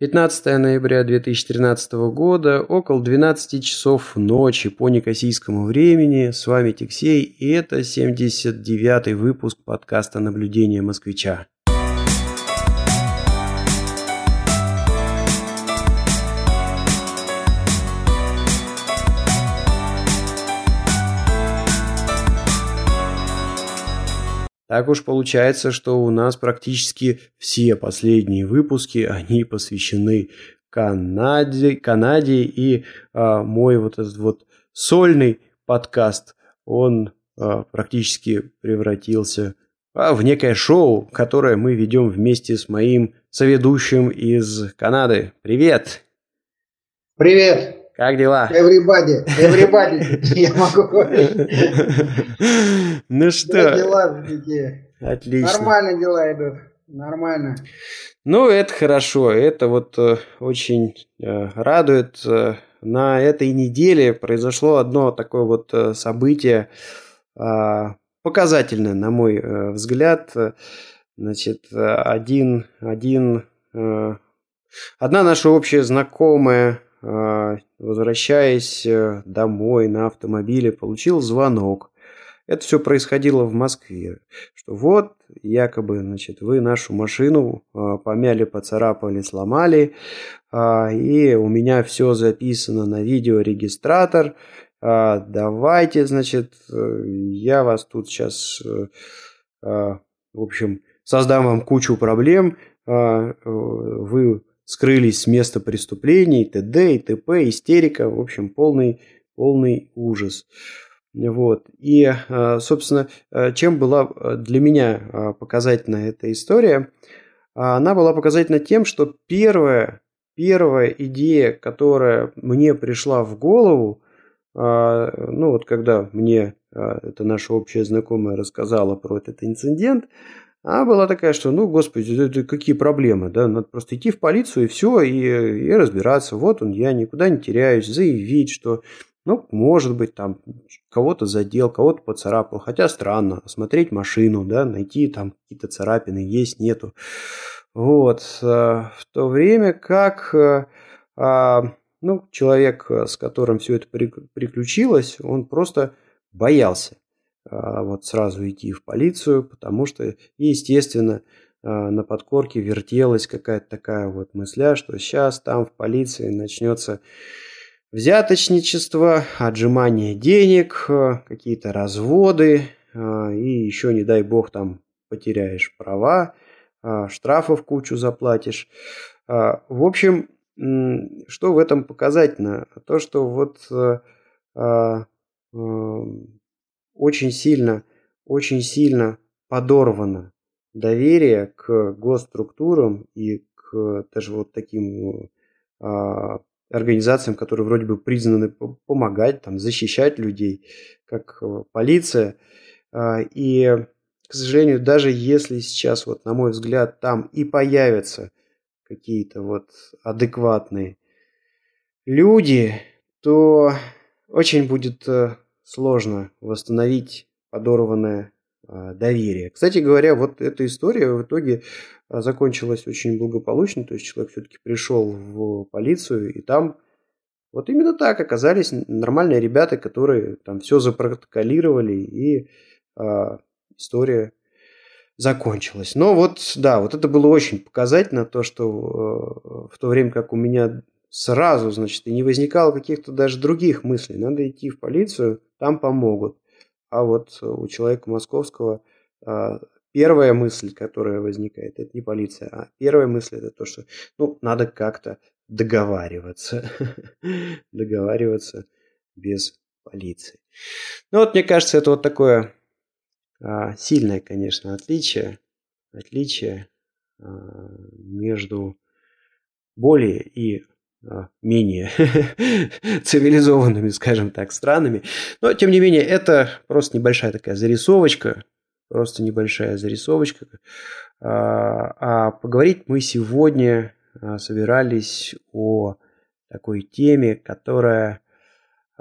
15 ноября 2013 года, около 12 часов ночи по некосийскому времени. С вами Тиксей, и это 79-й выпуск подкаста «Наблюдение москвича». Так уж получается, что у нас практически все последние выпуски, они посвящены Канаде, Канаде и а, мой вот этот вот сольный подкаст, он а, практически превратился а, в некое шоу, которое мы ведем вместе с моим соведущим из Канады. Привет! Привет! Как дела? Everybody, everybody, я могу. Ну что? Как дела? Отлично. Нормально дела идут, нормально. Ну, это хорошо, это вот э, очень э, радует. Э, на этой неделе произошло одно такое вот событие, э, показательное, на мой взгляд. Значит, один, один, одна наша общая знакомая а, возвращаясь э, домой на автомобиле, получил звонок. Это все происходило в Москве. Что вот, якобы, значит, вы нашу машину а, помяли, поцарапали, сломали, а, и у меня все записано на видеорегистратор. Давайте, значит, э, я вас тут сейчас, э, в общем, создам вам кучу проблем. Вы скрылись с места преступлений, т.д. и т.п., истерика, в общем, полный, полный ужас. Вот. И, а, собственно, а, чем была а, для меня показательна эта история? Она была показательна тем, что первая, первая идея, которая мне пришла в голову, ну вот когда мне эта наша общая знакомая рассказала про этот инцидент, а была такая, что, ну, господи, это какие проблемы, да, надо просто идти в полицию и все, и, и разбираться. Вот он, я никуда не теряюсь, заявить, что, ну, может быть, там кого-то задел, кого-то поцарапал. Хотя странно, осмотреть машину, да, найти там какие-то царапины, есть, нету. Вот. Э, в то время как, э, а, ну, человек, с которым все это приключилось, он просто боялся. А, вот сразу идти в полицию, потому что, естественно, а, на подкорке вертелась какая-то такая вот мысля, что сейчас там в полиции начнется взяточничество, отжимание денег, а, какие-то разводы, и еще, не дай бог, там потеряешь права, штрафов кучу заплатишь. В общем, что в этом показательно? То, что вот очень сильно, очень сильно подорвано доверие к госструктурам и к даже вот таким а, организациям, которые вроде бы признаны помогать, там, защищать людей, как э, полиция. А, и, к сожалению, даже если сейчас, вот, на мой взгляд, там и появятся какие-то вот адекватные люди, то очень будет э, сложно восстановить подорванное а, доверие. Кстати говоря, вот эта история в итоге а, закончилась очень благополучно, то есть человек все-таки пришел в полицию, и там вот именно так оказались нормальные ребята, которые там все запротоколировали, и э, история закончилась. Но вот, да, вот это было очень показательно, то, что э, в то время как у меня сразу, значит, и не возникало каких-то даже других мыслей. Надо идти в полицию, там помогут. А вот у человека московского а, первая мысль, которая возникает, это не полиция, а первая мысль это то, что ну, надо как-то договариваться. договариваться без полиции. Ну вот, мне кажется, это вот такое а, сильное, конечно, отличие, отличие а, между более и менее цивилизованными, скажем так, странами. Но, тем не менее, это просто небольшая такая зарисовочка, просто небольшая зарисовочка. А, а поговорить мы сегодня а, собирались о такой теме, которая,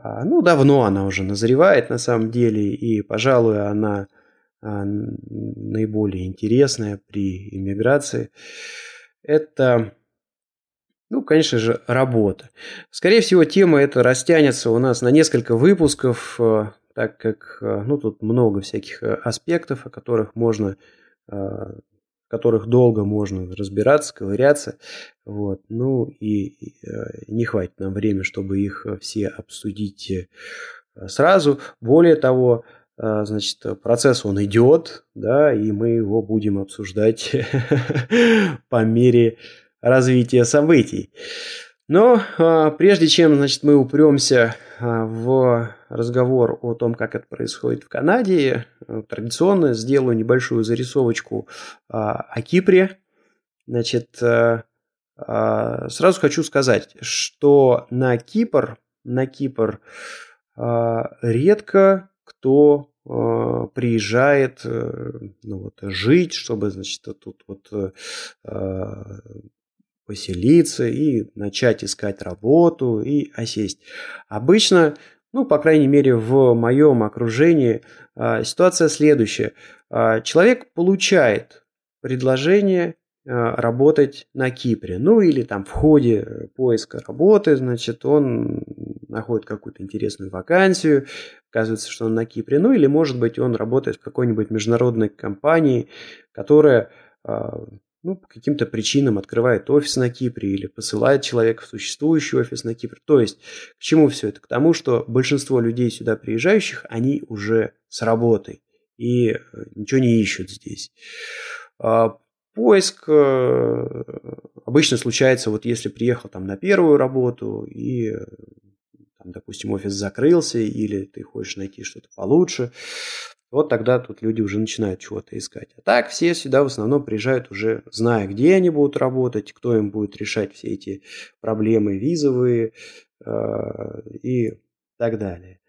ну, давно она уже назревает на самом деле, и, пожалуй, она наиболее интересная при иммиграции. Это Ну, конечно же, работа. Скорее всего, тема эта растянется у нас на несколько выпусков, э, так как э, ну, тут много всяких э, аспектов, о которых можно в которых долго можно разбираться, ковыряться. Вот. Ну и, не хватит нам времени, чтобы их все обсудить сразу. Более того, значит, процесс он идет, да, и мы его будем обсуждать по мере развития событий. Но а, прежде чем значит, мы упремся а, в разговор о том, как это происходит в Канаде, а, традиционно сделаю небольшую зарисовочку а, о Кипре. Значит, а, сразу хочу сказать, что на Кипр, на Кипр редко кто приезжает э, ну, вот, жить, чтобы, значит, тут вот поселиться и начать искать работу и осесть. Обычно, ну, по крайней мере, в моем окружении а, ситуация следующая. А, человек получает предложение а, работать на Кипре. Ну или там в ходе поиска работы, значит, он находит какую-то интересную вакансию, оказывается, что он на Кипре. Ну или, может быть, он работает в какой-нибудь международной компании, которая ну, по каким-то причинам открывает офис на Кипре или посылает человека в существующий офис на Кипре. То есть, к чему все это? К тому, что большинство людей сюда приезжающих, они уже с работой и э, ничего не ищут здесь. А, поиск э, обычно случается, вот если приехал там на первую работу и там, допустим, офис закрылся, или ты хочешь найти что-то получше, вот тогда тут люди уже начинают чего-то искать. А так все сюда в основном приезжают уже зная, где они будут работать, кто им будет решать все эти проблемы визовые э, и так далее.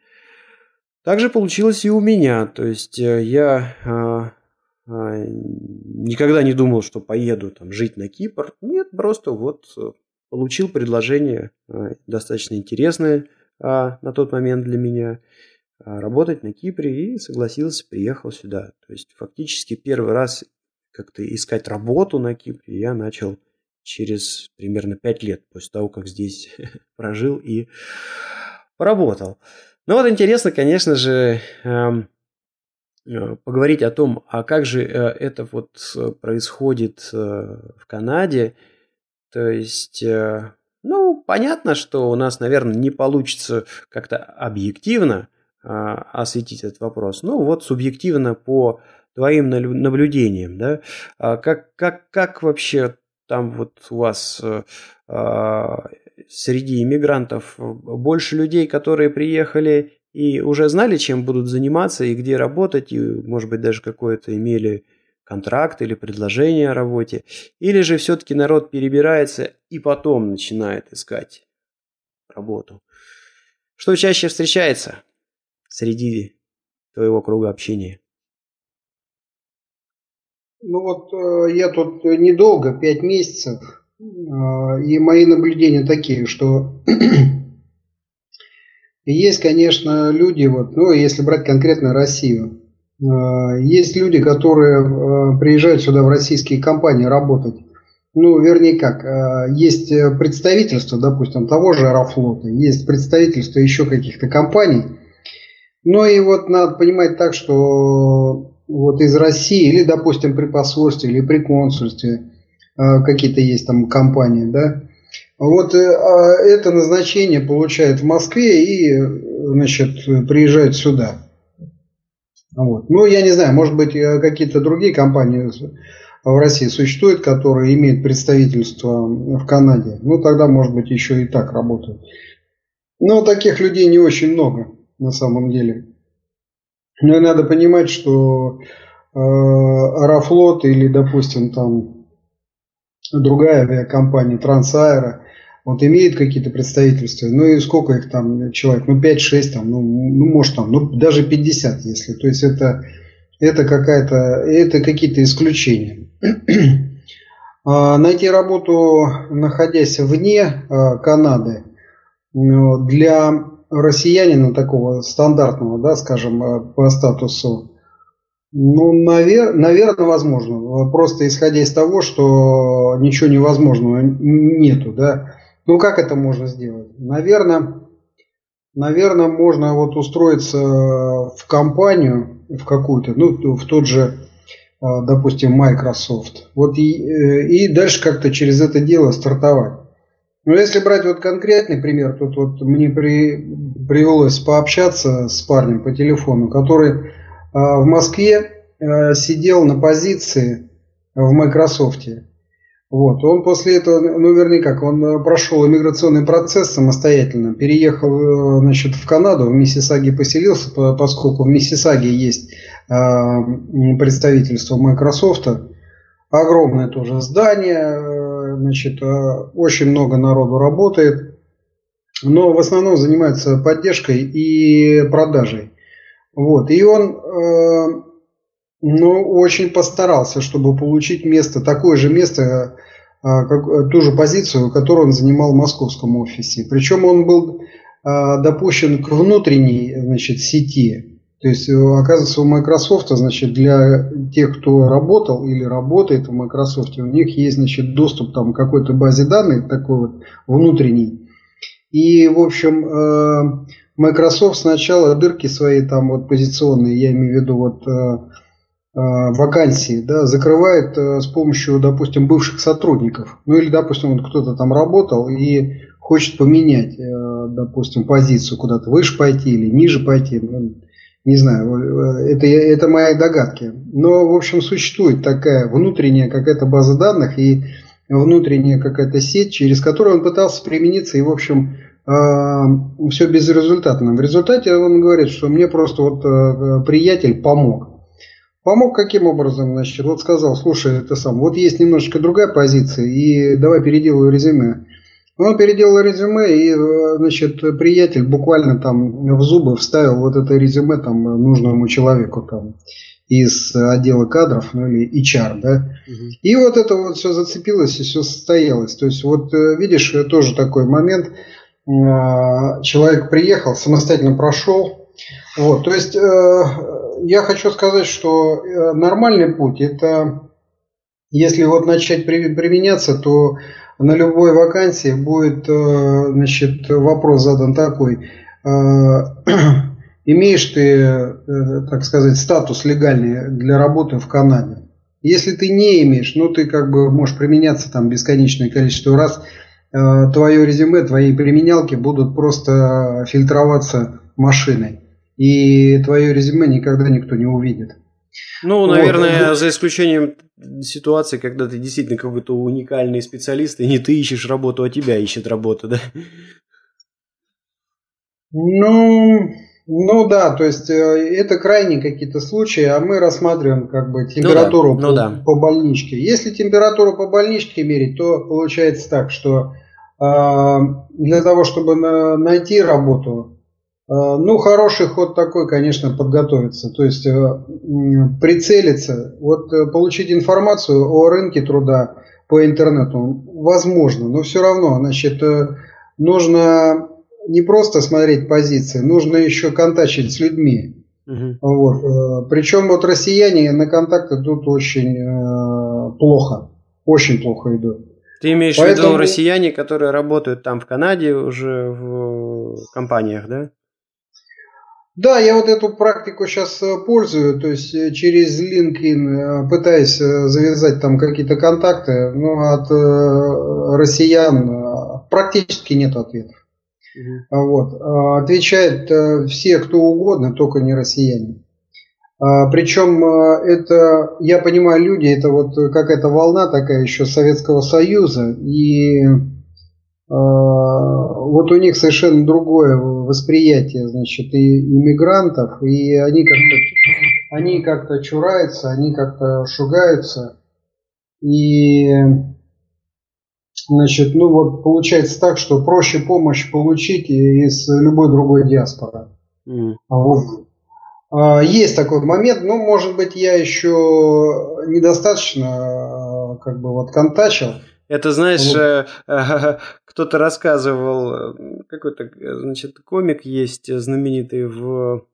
Также получилось и у меня. То есть э, я э, э, никогда не думал, что поеду там жить на Кипр. Нет, просто вот э, получил предложение э, достаточно интересное э, на тот момент для меня – работать на Кипре и согласился, приехал сюда. То есть фактически первый раз как-то искать работу на Кипре я начал через примерно 5 лет после того, как здесь прожил и поработал. Ну вот интересно, конечно же, эм, э, поговорить о том, а как же э, это вот происходит э, в Канаде. То есть, ну, понятно, что у нас, наверное, не получится как-то объективно а, осветить этот вопрос. Ну, вот субъективно по твоим наблюдениям, да, а как, как, как вообще там вот у вас э, а, среди иммигрантов больше людей, которые приехали и уже знали, чем будут заниматься и где работать, и, может быть, даже какое-то имели контракт или предложение о работе, или же все-таки народ перебирается и потом начинает искать работу. Что чаще встречается? Среди твоего круга общения? Ну вот э, я тут недолго, пять месяцев, э, и мои наблюдения такие, что есть, конечно, люди, вот, ну если брать конкретно Россию, э, есть люди, которые приезжают сюда в российские компании работать. Ну, вернее как, есть представительство, допустим, того же Аэрофлота, есть представительство еще каких-то компаний, ну и вот надо понимать так, что вот из России, или, допустим, при посольстве, или при консульстве, э, какие-то есть там компании, да, вот э, а это назначение получают в Москве и, значит, приезжают сюда. Вот. Ну, я не знаю, может быть, э, какие-то другие компании в России существуют, которые имеют представительство в Канаде. Ну, тогда, может быть, еще и так работают. Но таких людей не очень много на самом деле. Но и надо понимать, что э, Аэрофлот или, допустим, там другая авиакомпания Трансаэро, вот имеет какие-то представительства, ну и сколько их там человек, ну 5-6 там, ну, ну может там, ну даже 50 если, то есть это, это какая-то, это какие-то исключения. А, найти работу, находясь вне э, Канады, для россиянина такого стандартного, да, скажем, э, по статусу, Ну, навер... наверное, возможно. Просто исходя из того, что ничего невозможного нету, да. Ну, как это можно сделать? Наверное, наверное, можно вот устроиться в компанию, в какую-то, ну, в тот же, а, допустим, Microsoft. Вот и, э, и дальше как-то через это дело стартовать. Но если брать вот конкретный пример, тут вот мне при, привелось пообщаться с парнем по телефону, который а, в Москве а, сидел на позиции в Microsoft. Вот. Он после этого, ну вернее как, он э, прошел иммиграционный процесс самостоятельно, переехал э, значит, в Канаду, в Миссисаге поселился, поскольку в Миссисаге есть а, представительство Microsoft, огромное тоже здание, э, значит, очень много народу работает, но в основном занимается поддержкой и продажей. Вот. И он ну, очень постарался, чтобы получить место, такое же место, а, как, ту же позицию, которую он занимал в московском офисе. Причем он был допущен к внутренней значит, сети. То есть, э, оказывается, у Microsoft, значит, для тех, кто работал или работает в Microsoft, у них есть, значит, доступ там, к какой-то базе данных, такой вот внутренний. И, в общем, э, Microsoft сначала дырки свои там вот позиционные, я имею в виду вот э, вакансии да, закрывает с помощью, допустим, бывших сотрудников. Ну или, допустим, вот кто-то там работал и хочет поменять, допустим, позицию куда-то выше пойти или ниже пойти. Ну, не знаю, это, это мои догадки. Но, в общем, существует такая внутренняя какая-то база данных и внутренняя какая-то сеть, через которую он пытался примениться и, в общем, все безрезультатно. В результате он говорит, что мне просто вот приятель помог. Помог каким образом? Значит, вот сказал, слушай, это сам, вот есть немножечко другая позиция, и давай переделаю резюме. Он переделал резюме, и, значит, приятель буквально там в зубы вставил вот это резюме там нужному человеку там из отдела кадров, ну или HR, да. Угу. И вот это вот все зацепилось и все состоялось. То есть вот э, видишь, тоже такой момент, э, человек приехал, самостоятельно прошел, вот, то есть э, я хочу сказать, что э, нормальный путь это, если вот начать применяться, то на любой вакансии будет э, значит, вопрос задан такой. Э, имеешь ты, так сказать, статус легальный для работы в Канаде? Если ты не имеешь, ну ты как бы можешь применяться там бесконечное количество раз, твое резюме, твои применялки будут просто фильтроваться машиной и твое резюме никогда никто не увидит. Ну, наверное, вот. за исключением ситуации, когда ты действительно какой-то уникальный специалист, и не ты ищешь работу, а тебя ищет работа, да? Ну, ну да, то есть э, это крайние какие-то случаи, а мы рассматриваем как бы температуру ну да, ну по, да. по больничке. Если температуру по больничке мерить, то получается так, что э, для того, чтобы на, найти работу, ну, хороший ход такой, конечно, подготовиться. То есть э, прицелиться, вот э, получить информацию о рынке труда по интернету возможно, но все равно, значит, нужно не просто смотреть позиции, нужно еще контактить с людьми. Угу. Вот. Причем вот россияне на контакты тут очень плохо, очень плохо идут. Ты имеешь Поэтому... в виду россияне, которые работают там в Канаде уже в компаниях, да? Да, я вот эту практику сейчас э, пользую, то есть э, через LinkedIn э, пытаюсь завязать там какие-то контакты, но от россиян практически нет ответов. Угу. Вот. А отвечает все, кто угодно, только не россияне. А, Причем это, я понимаю, люди, это вот какая-то волна такая еще Советского Союза, и вот у них совершенно другое восприятие, значит, и иммигрантов, и они как-то они как-то чураются, они как-то шугаются, и значит, ну вот получается так, что проще помощь получить из любой другой диаспоры. Mm. Вот. А, есть такой момент, но может быть я еще недостаточно как бы вот контачил. Это, знаешь, вот. кто-то рассказывал, какой-то, значит, комик есть знаменитый в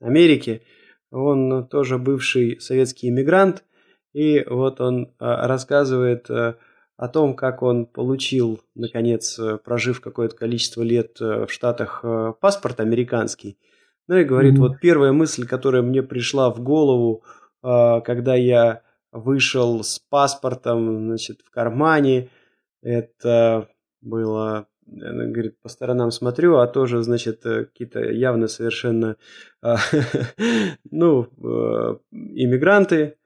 Америке, Он тоже бывший советский иммигрант, и вот он рассказывает о том, как он получил, наконец, прожив какое-то количество лет в Штатах, паспорт американский. Ну и говорит, mm-hmm. вот первая мысль, которая мне пришла в голову, когда я вышел с паспортом, значит, в кармане, это было она говорит, по сторонам смотрю, а тоже, значит, э, какие-то явно совершенно, а, ну, э, иммигранты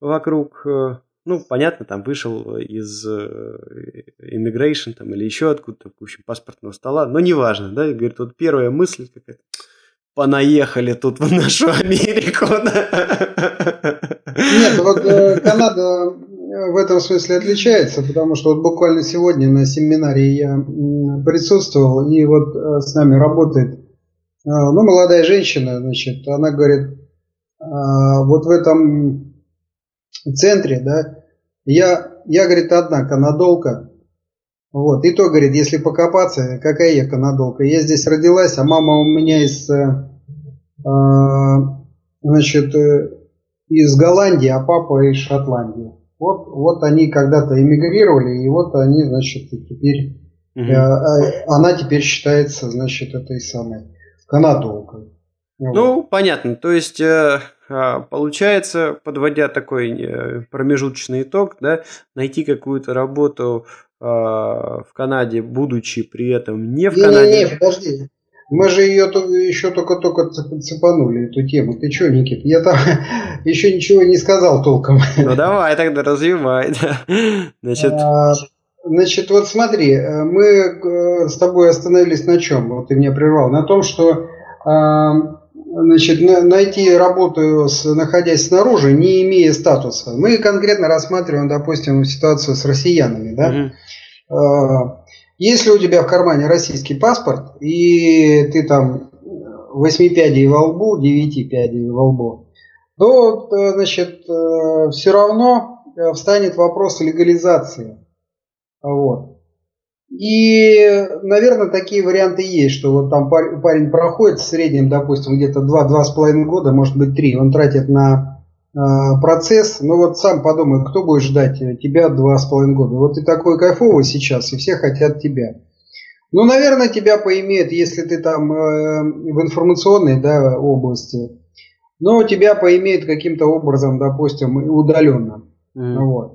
вокруг, э, ну, понятно, там вышел из immigration там или еще откуда-то, в общем, паспортного стола, но неважно, да, говорит, вот первая мысль какая-то, понаехали тут в нашу Америку. Нет, вот Канада в этом смысле отличается, потому что вот буквально сегодня на семинаре я присутствовал, и вот э, с нами работает э, ну, молодая женщина, значит, она говорит, э, вот в этом центре, да, я, я, говорит, одна канадолка, вот, и то, говорит, если покопаться, какая я канадолка, я здесь родилась, а мама у меня из, значит, из Голландии, а папа из Шотландии. Вот, вот они когда-то эмигрировали, и вот они, значит, теперь, угу. э, она теперь считается, значит, этой самой канадолкой. Ну, вот. понятно. То есть, э, а, получается, подводя такой э, промежуточный итог, да, найти какую-то работу э, в Канаде, будучи при этом не в Канаде. Не, не, подожди. Мы же ее еще только-только цепанули, эту тему. Ты что, Никит? Я там еще ничего не сказал толком. Ну давай тогда развивай. Значит... А, значит, вот смотри, э, мы э, с тобой остановились на чем? Вот ты меня прервал. На том, что а, значит, найти работу, находясь снаружи, не имея статуса. Мы конкретно рассматриваем, допустим, ситуацию с россиянами. Да? Угу. Если у тебя в кармане российский паспорт, и ты там 8 пядей во лбу, 9 пядей во лбу, то, э, значит, э, все равно э, встанет вопрос легализации. Вот. И, наверное, такие варианты есть, что вот там парень проходит в среднем, допустим, где-то 2-2,5 года, может быть 3, он тратит на процесс, но вот сам подумай, кто будет ждать тебя два с половиной года. Вот ты такой кайфовый сейчас, и все хотят тебя. Ну, наверное, тебя поимеют, если ты там э, в информационной да, области. Но тебя поимеют каким-то образом, допустим, удаленно. Mm. Вот.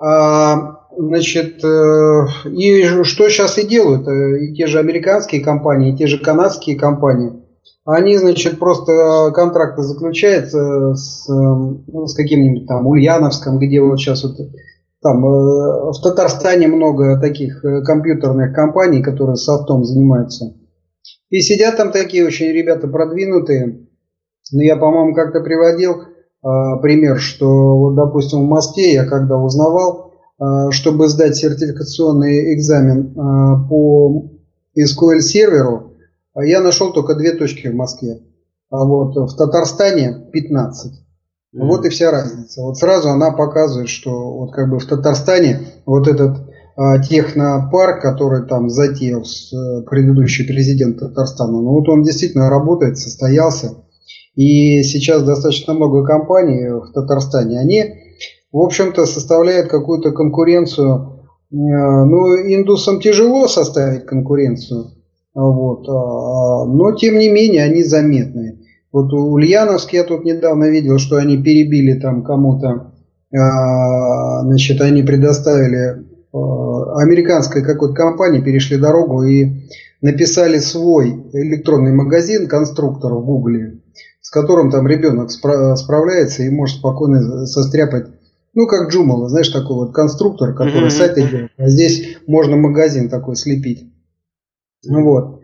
А, значит, э, и что сейчас и делают? Э, и те же американские компании, и те же канадские компании – они, значит, просто э, контракты заключают с, ну, с каким-нибудь там Ульяновском, где вот сейчас вот там э, в Татарстане много таких э, компьютерных компаний, которые софтом занимаются. И сидят там такие очень ребята продвинутые. Ну, я, по-моему, как-то приводил пример, что, вот, допустим, в Москве я когда узнавал, чтобы сдать сертификационный экзамен по SQL серверу, я нашел только две точки в Москве. А вот в Татарстане 15. Mm-hmm. Вот и вся разница. Вот сразу она показывает, что вот как бы в Татарстане вот этот а, технопарк, который там затеял с, а, предыдущий президент Татарстана, ну вот он действительно работает, состоялся. И сейчас достаточно много компаний в Татарстане, они, в общем-то, составляют какую-то конкуренцию. Ну, индусам тяжело составить конкуренцию вот. А, но, тем не менее, они заметны. Вот Ульяновск я тут недавно видел, что они перебили там кому-то, а, значит, они предоставили а, американской какой-то компании, перешли дорогу и написали свой электронный магазин, конструктор в Гугле, с которым там ребенок справляется и может спокойно состряпать ну, как Джумала, знаешь, такой вот конструктор, который mm-hmm. сайты делает. А здесь можно магазин такой слепить. Ну вот.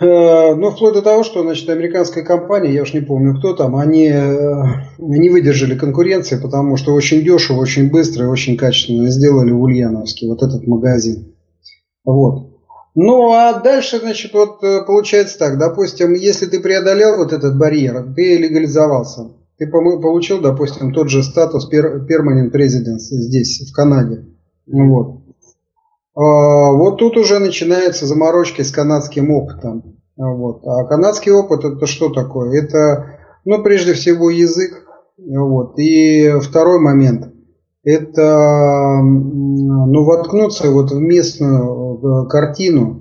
Э, ну, вплоть до того, что, значит, американская компания, я уж не помню, кто там, они э, не выдержали конкуренции, потому что очень дешево, очень быстро и очень качественно сделали в Ульяновске вот этот магазин. Вот. Ну, а дальше, значит, вот э, получается так, допустим, если ты преодолел вот этот барьер, ты легализовался, ты получил, допустим, тот же статус permanent residence здесь, в Канаде. Вот. А, вот тут уже начинаются заморочки с канадским опытом. Вот. А канадский опыт это что такое? Это Ну, прежде всего, язык. Вот. И второй момент – это ну, воткнуться вот в местную картину.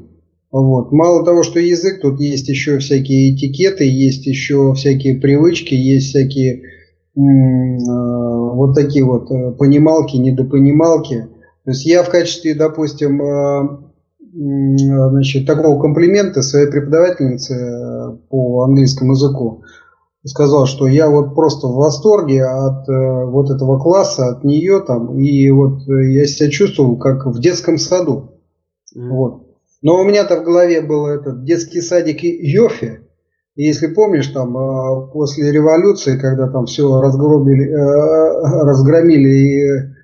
Вот. Мало того, что язык, тут есть еще всякие этикеты, есть еще всякие привычки, есть всякие вот такие вот э, понималки, недопонималки. То есть я в качестве, допустим, э, значит, такого комплимента своей преподавательнице э, по английскому языку сказал, что я вот просто в восторге от вот этого класса, от нее там, и вот я себя чувствовал как в детском саду. Mm. Вот. Но у меня-то в голове был этот детский садик Йофи, и если помнишь, там после революции, когда там все разгромили, э, разгромили и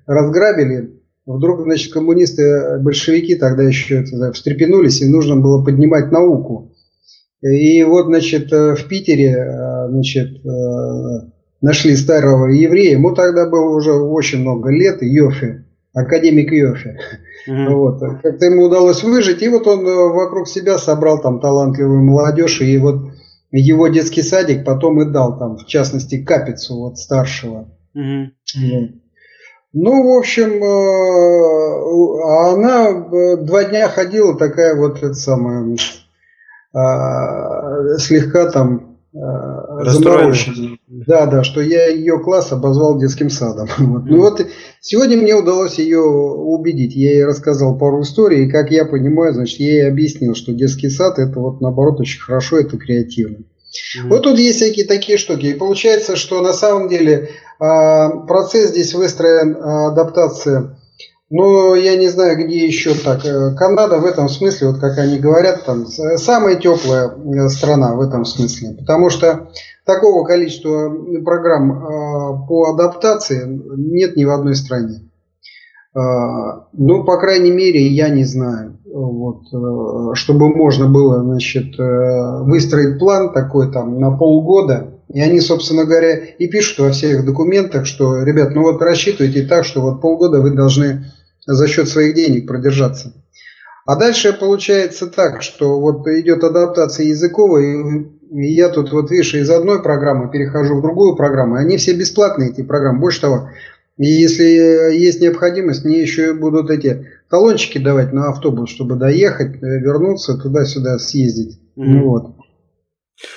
разграбили, вдруг, значит, коммунисты, большевики тогда еще встрепенулись, и нужно было поднимать науку. И вот, значит, э, в Питере, э, значит, нашли старого еврея, ему тогда было уже очень много лет, Йофи, академик Йофи. Mm-hmm. Вот. Как-то ему удалось выжить, и вот он вокруг себя собрал там талантливую молодежь, и вот его детский садик потом и дал там, в частности, капицу вот старшего. Mm-hmm. Ну, в общем, э, она э, два дня ходила такая вот это самая э, слегка там замороченная. Да, да, что я ее класс обозвал детским садом. Вот. Ну вот сегодня мне удалось ее убедить. Я ей рассказал пару историй, и как я понимаю, значит, я ей объяснил, что детский сад это вот наоборот очень хорошо, это креативно. Mm-hmm. Вот тут есть всякие такие штуки. И получается, что на самом деле а, процесс здесь выстроен а, адаптация. Ну, я не знаю, где еще так. Э, Канада в этом смысле, вот как они говорят, там самая теплая э, страна в этом смысле. Потому что такого количества программ э, по адаптации нет ни в одной стране. Ну, по крайней мере, я не знаю. Вот, э, чтобы можно было значит, выстроить план такой там на полгода. И они, собственно говоря, и пишут во всех документах, что, ребят, ну вот рассчитывайте так, что вот полгода вы должны за счет своих денег продержаться. А дальше получается так, что вот идет адаптация языковая, и я тут, вот видишь, из одной программы перехожу в другую программу. Они все бесплатные, эти программы. Больше того, и если есть необходимость, мне еще и будут эти талончики давать на автобус, чтобы доехать, вернуться, туда-сюда съездить. Mm-hmm. Вот.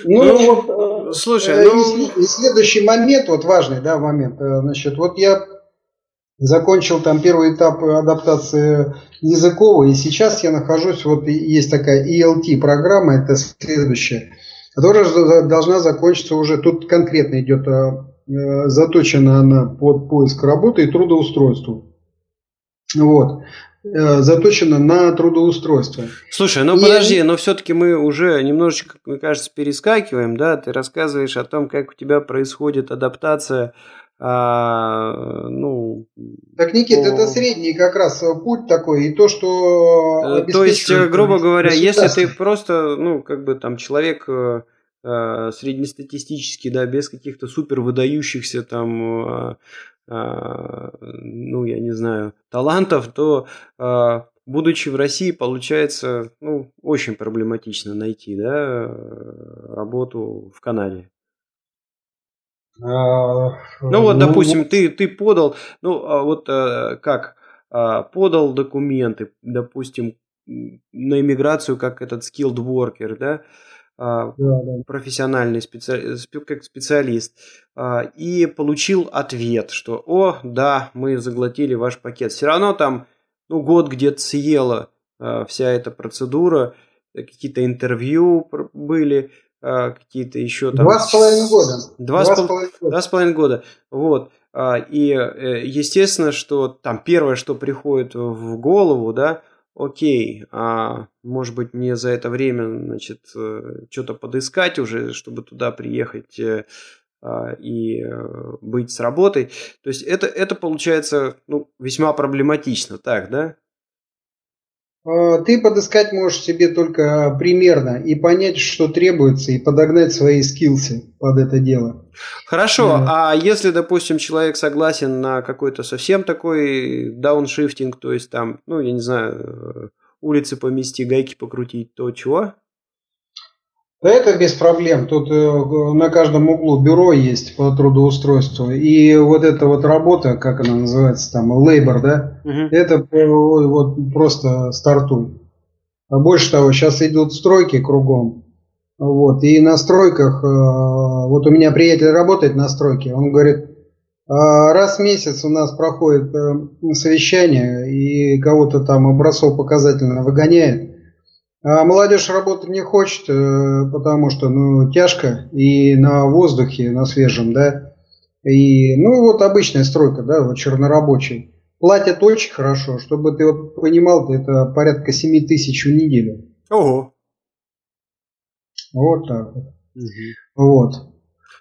Ну, ну вот, э, слушай, э, ну... и, и следующий момент, вот важный, да, момент, значит, вот я закончил там первый этап адаптации языковой, и сейчас я нахожусь, вот есть такая ELT программа, это следующая которая должна закончиться уже, тут конкретно идет, э, заточена она под поиск работы и трудоустройство. Вот э, заточена на трудоустройство. Слушай, ну и... подожди, но все-таки мы уже немножечко, мне кажется, перескакиваем, да? Ты рассказываешь о том, как у тебя происходит адаптация а, ну, так, Никит, по... это средний как раз путь такой, и то, что... Э, то есть, грубо говоря, если ты просто, ну, как бы там человек э, э, среднестатистический, да, без каких-то супер выдающихся там, э, э, ну, я не знаю, талантов, то э, будучи в России, получается, ну, очень проблематично найти, да, работу в Канаде. А, ну вот, ну, допустим, ты, ты подал, ну а вот э, как, а, подал документы, допустим, на иммиграцию как этот skilled worker, да, да, да. профессиональный специ... как специалист, и получил ответ, что «О, да, мы заглотили ваш пакет». Все равно там ну, год где-то съела вся эта процедура, какие-то интервью были, а, какие-то еще там... Два с половиной года. Два, два, с, пол... два с половиной года. Вот. А, и э, естественно, что там первое, что приходит в голову, да, окей, а может быть мне за это время, значит, э, что-то подыскать уже, чтобы туда приехать э, а, и быть с работой. То есть это, это получается ну, весьма проблематично, так, да? А, ты подыскать можешь себе только примерно и понять, что требуется, и подогнать свои скилсы под это дело. Хорошо, да. а если, допустим, человек согласен на какой-то совсем такой дауншифтинг, то есть там, ну, я не знаю, улицы помести, гайки покрутить, то чего? Это без проблем. Тут э, на каждом углу бюро есть по трудоустройству. И вот эта вот работа, как она называется там, лейбор, да, угу. это вот просто стартуй. А больше того, сейчас идут стройки кругом. Вот, и на стройках, э, вот у меня приятель работает на стройке, он говорит, «А раз в месяц у нас проходит э, совещание, и кого-то там образцов показательно выгоняет, а молодежь работать не хочет, э, потому что ну, тяжко и на воздухе, на свежем, да. И, ну, вот обычная стройка, да, вот чернорабочий. Платят очень хорошо, чтобы ты вот понимал, это порядка 7 тысяч в неделю. Ого. Вот так вот. Угу. Вот.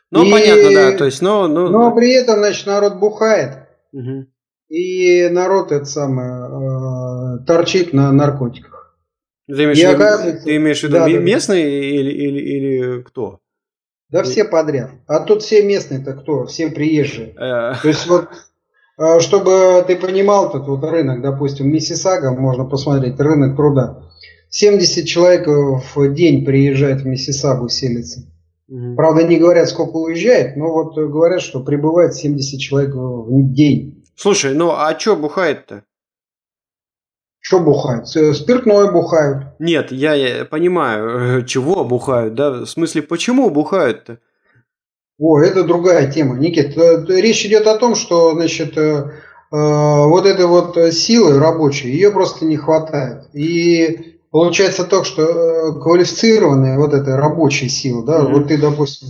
Ну, и, понятно, да, то есть, ну, ну... Но при этом, значит, народ бухает. Угу. И народ, это самое, э, торчит на наркотиках. Ты имеешь, в, ты имеешь в виду да, местные да. Или, или, или кто? Да все подряд. А тут все местные-то кто? Все приезжие. Э. То есть вот, а, чтобы ты понимал, тут вот рынок, допустим, Миссисага, можно посмотреть, рынок труда. 70 человек в день приезжает в Миссисагу, селится. Угу. Правда, не говорят, сколько уезжает, но вот говорят, что прибывает 70 человек в день. Слушай, ну а что бухает-то? Что бухают? Спиртное бухают. Нет, я, я понимаю, э, чего бухают, да? В смысле, почему бухают-то? О, это другая тема, Никит. Э, речь идет о том, что, значит, э, вот этой вот силы рабочей, ее просто не хватает. И получается то, что квалифицированная вот эта рабочая сила, да, mm-hmm. вот ты, допустим,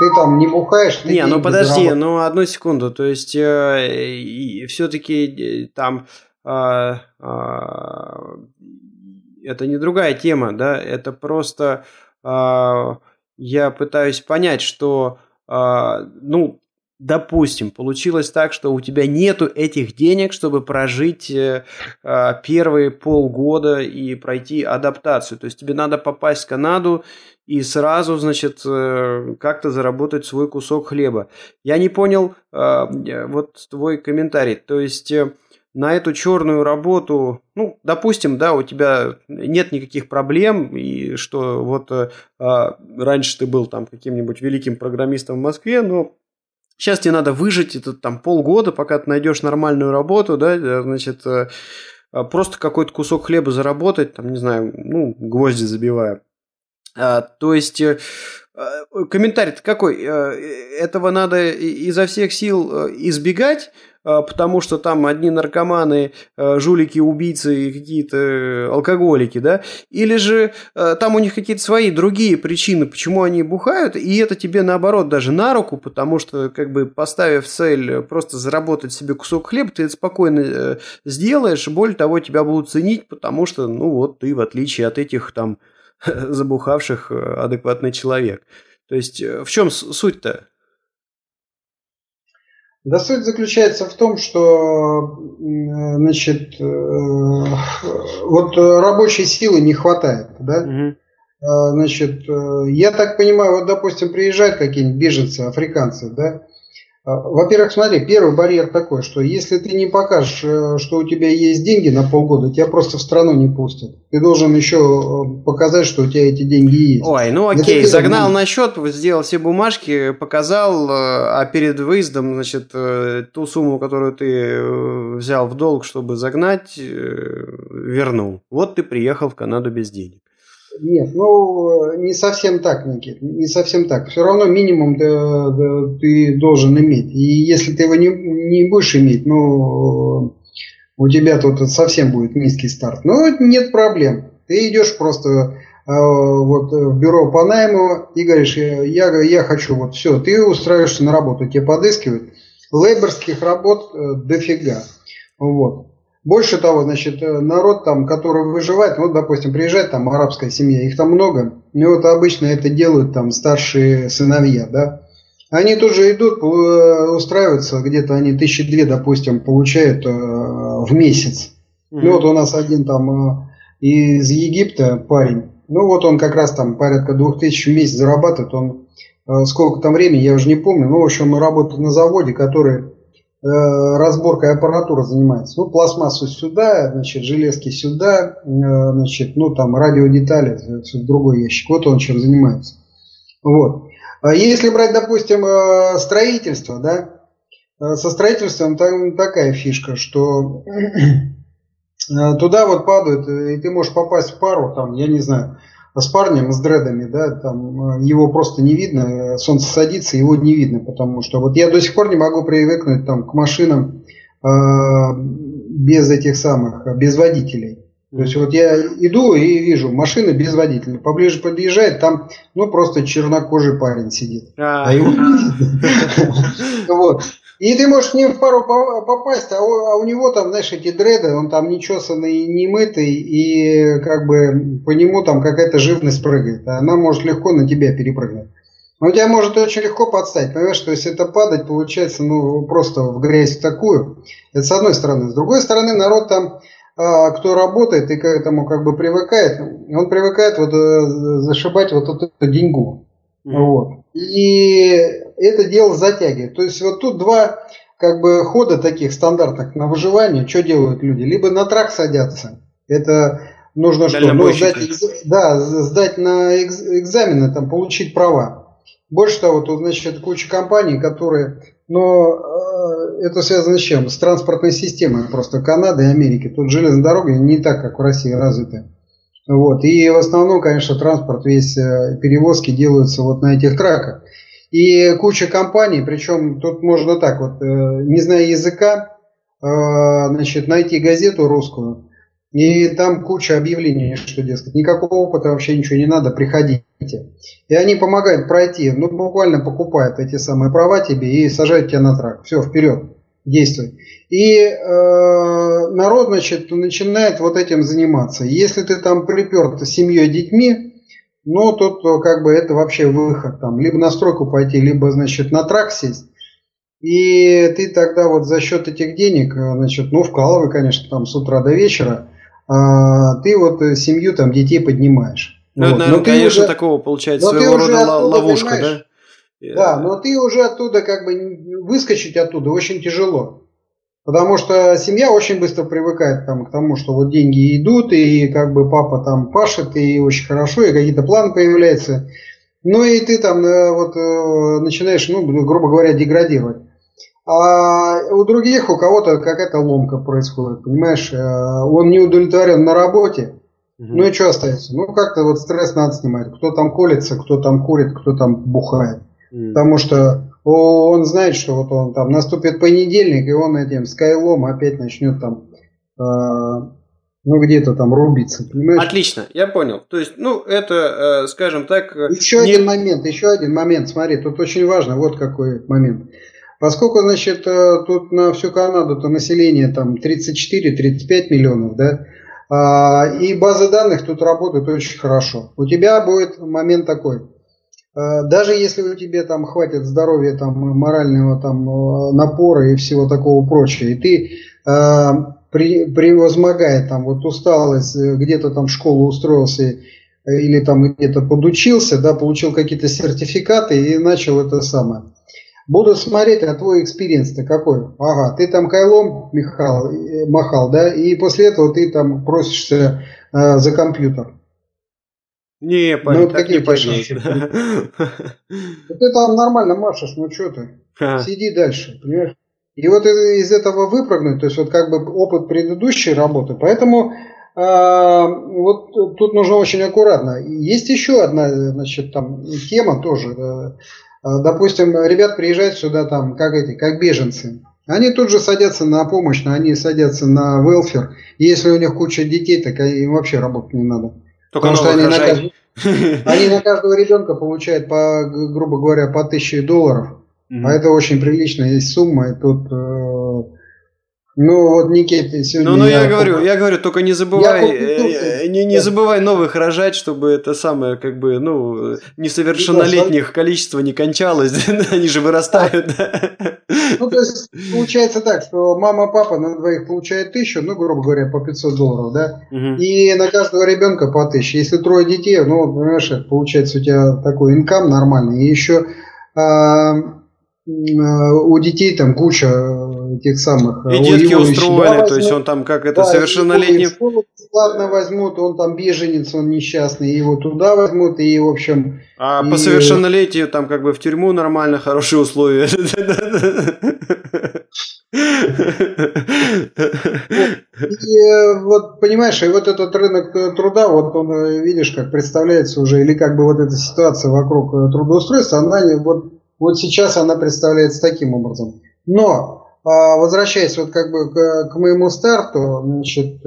ты там не бухаешь. Ты не, ну подожди, ну одну секунду, то есть э, все-таки там а, а, это не другая тема, да, это просто а, я пытаюсь понять, что, а, ну, допустим, получилось так, что у тебя нету этих денег, чтобы прожить э, а, первые полгода и пройти адаптацию. То есть тебе надо попасть в Канаду и сразу, значит, э, как-то заработать свой кусок хлеба. Я не понял э, вот твой комментарий. То есть на эту черную работу, ну, допустим, да, у тебя нет никаких проблем, и что вот э, а, раньше ты был там каким-нибудь великим программистом в Москве, но сейчас тебе надо выжить это там полгода, пока ты найдешь нормальную работу, да, э, значит, э, а, просто какой-то кусок хлеба заработать, там, не знаю, ну, гвозди забивая. А, то есть э, комментарий какой? Этого надо изо всех сил избегать, потому что там одни наркоманы, а, жулики, убийцы и какие-то э, алкоголики, да, или же а, там у них какие-то свои другие причины, почему они бухают, и это тебе наоборот даже на руку, потому что как бы поставив цель просто заработать себе кусок хлеба, ты это спокойно э, сделаешь, более того, тебя будут ценить, потому что, ну вот, ты в отличие от этих там забухавших э, адекватный человек. То есть в чем суть-то? Да суть заключается в том, что значит, э, вот рабочей силы не хватает, да? Угу. Значит, э, я так понимаю, вот, допустим, приезжают какие-нибудь беженцы, африканцы, да, во-первых, смотри, первый барьер такой, что если ты не покажешь, э, что у тебя есть деньги на полгода, тебя просто в страну не пустят. Ты должен еще э, показать, что у тебя эти деньги есть. Ой, ну окей, загнал на счет, сделал все бумажки, показал, э, а перед выездом, значит, ту сумму, которую ты взял в долг, чтобы загнать, вернул. Вот ты приехал в Канаду без денег. Нет, ну не совсем так, Никит, не совсем так. Все равно минимум ты, ты должен иметь. И если ты его не, не будешь иметь, ну у тебя тут совсем будет низкий старт. Но нет проблем. Ты идешь просто э, вот в бюро по найму и говоришь, я, я хочу вот все, ты устраиваешься на работу, тебе подыскивают. Лейборских работ э, дофига. Вот. Больше того, значит, э, народ там, который выживает, вот, допустим, приезжает там арабская семья, их там много, и вот обычно это делают там старшие сыновья, да. Они тоже идут, э, устраиваются, где-то они тысячи две, допустим, получают э, в месяц. Mm-hmm. Ну вот у нас один там из Египта парень, ну вот он как раз там порядка двух тысяч в месяц зарабатывает, он сколько там времени, я уже не помню, но в общем он работает на заводе, который разборкой аппаратуры занимается. Ну, пластмассу сюда, значит, железки сюда, значит, ну, там, радиодетали, в другой ящик. Вот он чем занимается. Вот. А если брать, допустим, строительство, да, со строительством там такая фишка, что туда вот падают, и ты можешь попасть в пару, там, я не знаю, с парнем, с дредами, да, там э, его просто не видно, солнце садится, его не видно, потому что вот я до сих пор не могу привыкнуть там к машинам э, без этих самых, без водителей. То есть вот я иду и вижу машины без водителя. Поближе подъезжает, там ну просто чернокожий парень сидит. А, а его... Вот. И ты можешь не в пару попасть, а у, а у него там, знаешь, эти дреды, он там нечесанный, не мытый, и как бы по нему там какая-то живность прыгает. А она может легко на тебя перепрыгнуть. Но у тебя может очень легко подстать, понимаешь, что если это падать, получается, ну, просто в грязь такую. Это с одной стороны. С другой стороны, народ там, а, кто работает и к этому как бы привыкает, он привыкает вот э, зашибать вот эту деньгу. Mm-hmm. Вот. И это дело затягивает. То есть вот тут два как бы хода таких стандартных на выживание. Что делают люди? Либо на трак садятся. Это нужно что? Ну, сдать, да, сдать на экзамены, там, получить права. Больше того, тут, значит, куча компаний, которые, но э, это связано с чем? С транспортной системой просто Канады и Америки. Тут железная дорога не так, как в России развита. Вот. И в основном, конечно, транспорт, весь э, перевозки делаются вот на этих траках. И куча компаний, причем тут можно так вот, э, не зная языка, э, значит, найти газету русскую, и там куча объявлений, что, дескать, никакого опыта вообще ничего не надо, приходите. И они помогают пройти, ну, буквально покупают эти самые права тебе и сажают тебя на трак. Все, вперед, действуй. И э, народ, значит, начинает вот этим заниматься. Если ты там приперт с семьей, детьми, ну, тут э, как бы это вообще выход. Там, либо на стройку пойти, либо, значит, на трак сесть. И ты тогда вот за счет этих денег, э, значит, ну, вкалывай, конечно, там с утра до вечера, а, ты вот э, семью, там, детей поднимаешь. Ну, вот. это, наверное, но конечно, уже, такого получается своего рода ловушка, да? Да, но ты уже оттуда, как бы, выскочить оттуда очень тяжело. Потому что семья очень быстро привыкает там, к тому, что вот деньги идут, и как бы папа там пашет, и очень хорошо, и какие-то планы появляются. Ну и ты там э, вот э, начинаешь, ну, грубо говоря, деградировать. А у других, у кого-то какая-то ломка происходит, понимаешь? Э, он не удовлетворен на работе, угу. ну и что остается? Ну как-то вот стресс надо снимать. Кто там колется, кто там курит, кто там бухает. Угу. Потому что он знает, что вот он там наступит понедельник, и он этим скайлом опять начнет там э, ну где-то там рубиться, понимаешь? Отлично, я понял. То есть, ну это, э, скажем так. Э, еще не... один момент, еще один момент. Смотри, тут очень важно, вот какой момент. Поскольку, значит, э, тут на всю Канаду-то население там 34-35 миллионов, да, а, и базы данных тут работают очень хорошо. У тебя будет момент такой. Э, даже если у тебя там хватит здоровья, там, морального там, э, напора и всего такого прочего, и ты э, при, превозмогая там вот усталость, э, где-то там в школу устроился или там где-то подучился, да, получил какие-то сертификаты и начал это самое. Буду смотреть, а твой экспириенс-то какой? Ага, ты там кайлом махал, махал, да, и после этого ты там просишься э, за компьютер. Не, парень, ну, так не пойдет. Ты там нормально машешь, ну что ты? Сиди дальше, понимаешь? И вот из, из этого выпрыгнуть, то есть вот как бы опыт предыдущей работы, поэтому э, вот тут нужно очень аккуратно. Есть еще одна, значит, там тема тоже. Да. Допустим, ребят приезжают сюда там, как эти, как беженцы. Они тут же садятся на помощь, они садятся на велфер. Если у них куча детей, так им вообще работать не надо. Только Потому что они на, кажд... они на каждого ребенка получают, по, грубо говоря, по тысяче долларов. Mm-hmm. А это очень приличная сумма. И тут э, ну вот Никита сегодня. Ну, ну я, я говорю, я говорю, только не забывай, э, не, не забывай новых рожать, чтобы это самое, как бы, ну, несовершеннолетних количество не кончалось, они же вырастают. Ну, то есть, получается так, что мама, папа на двоих получают тысячу, ну, грубо говоря, по 500 долларов, да, и на каждого ребенка по тысяче. Если трое детей, ну, понимаешь, получается у тебя такой инкам нормальный, и еще а, у детей там куча этих самых... И детки устроены, то есть он там как это да, совершеннолетний... Бесплатно возьмут, он там беженец, он несчастный, его туда возьмут, и в общем... А и... по совершеннолетию там как бы в тюрьму нормально, хорошие условия. И э, вот понимаешь, и вот этот рынок труда, вот он, э, видишь, как представляется уже, или как бы вот эта ситуация вокруг э, трудоустройства, она вот, вот сейчас она представляется таким образом. Но а, возвращаясь вот как бы к, к моему старту, значит,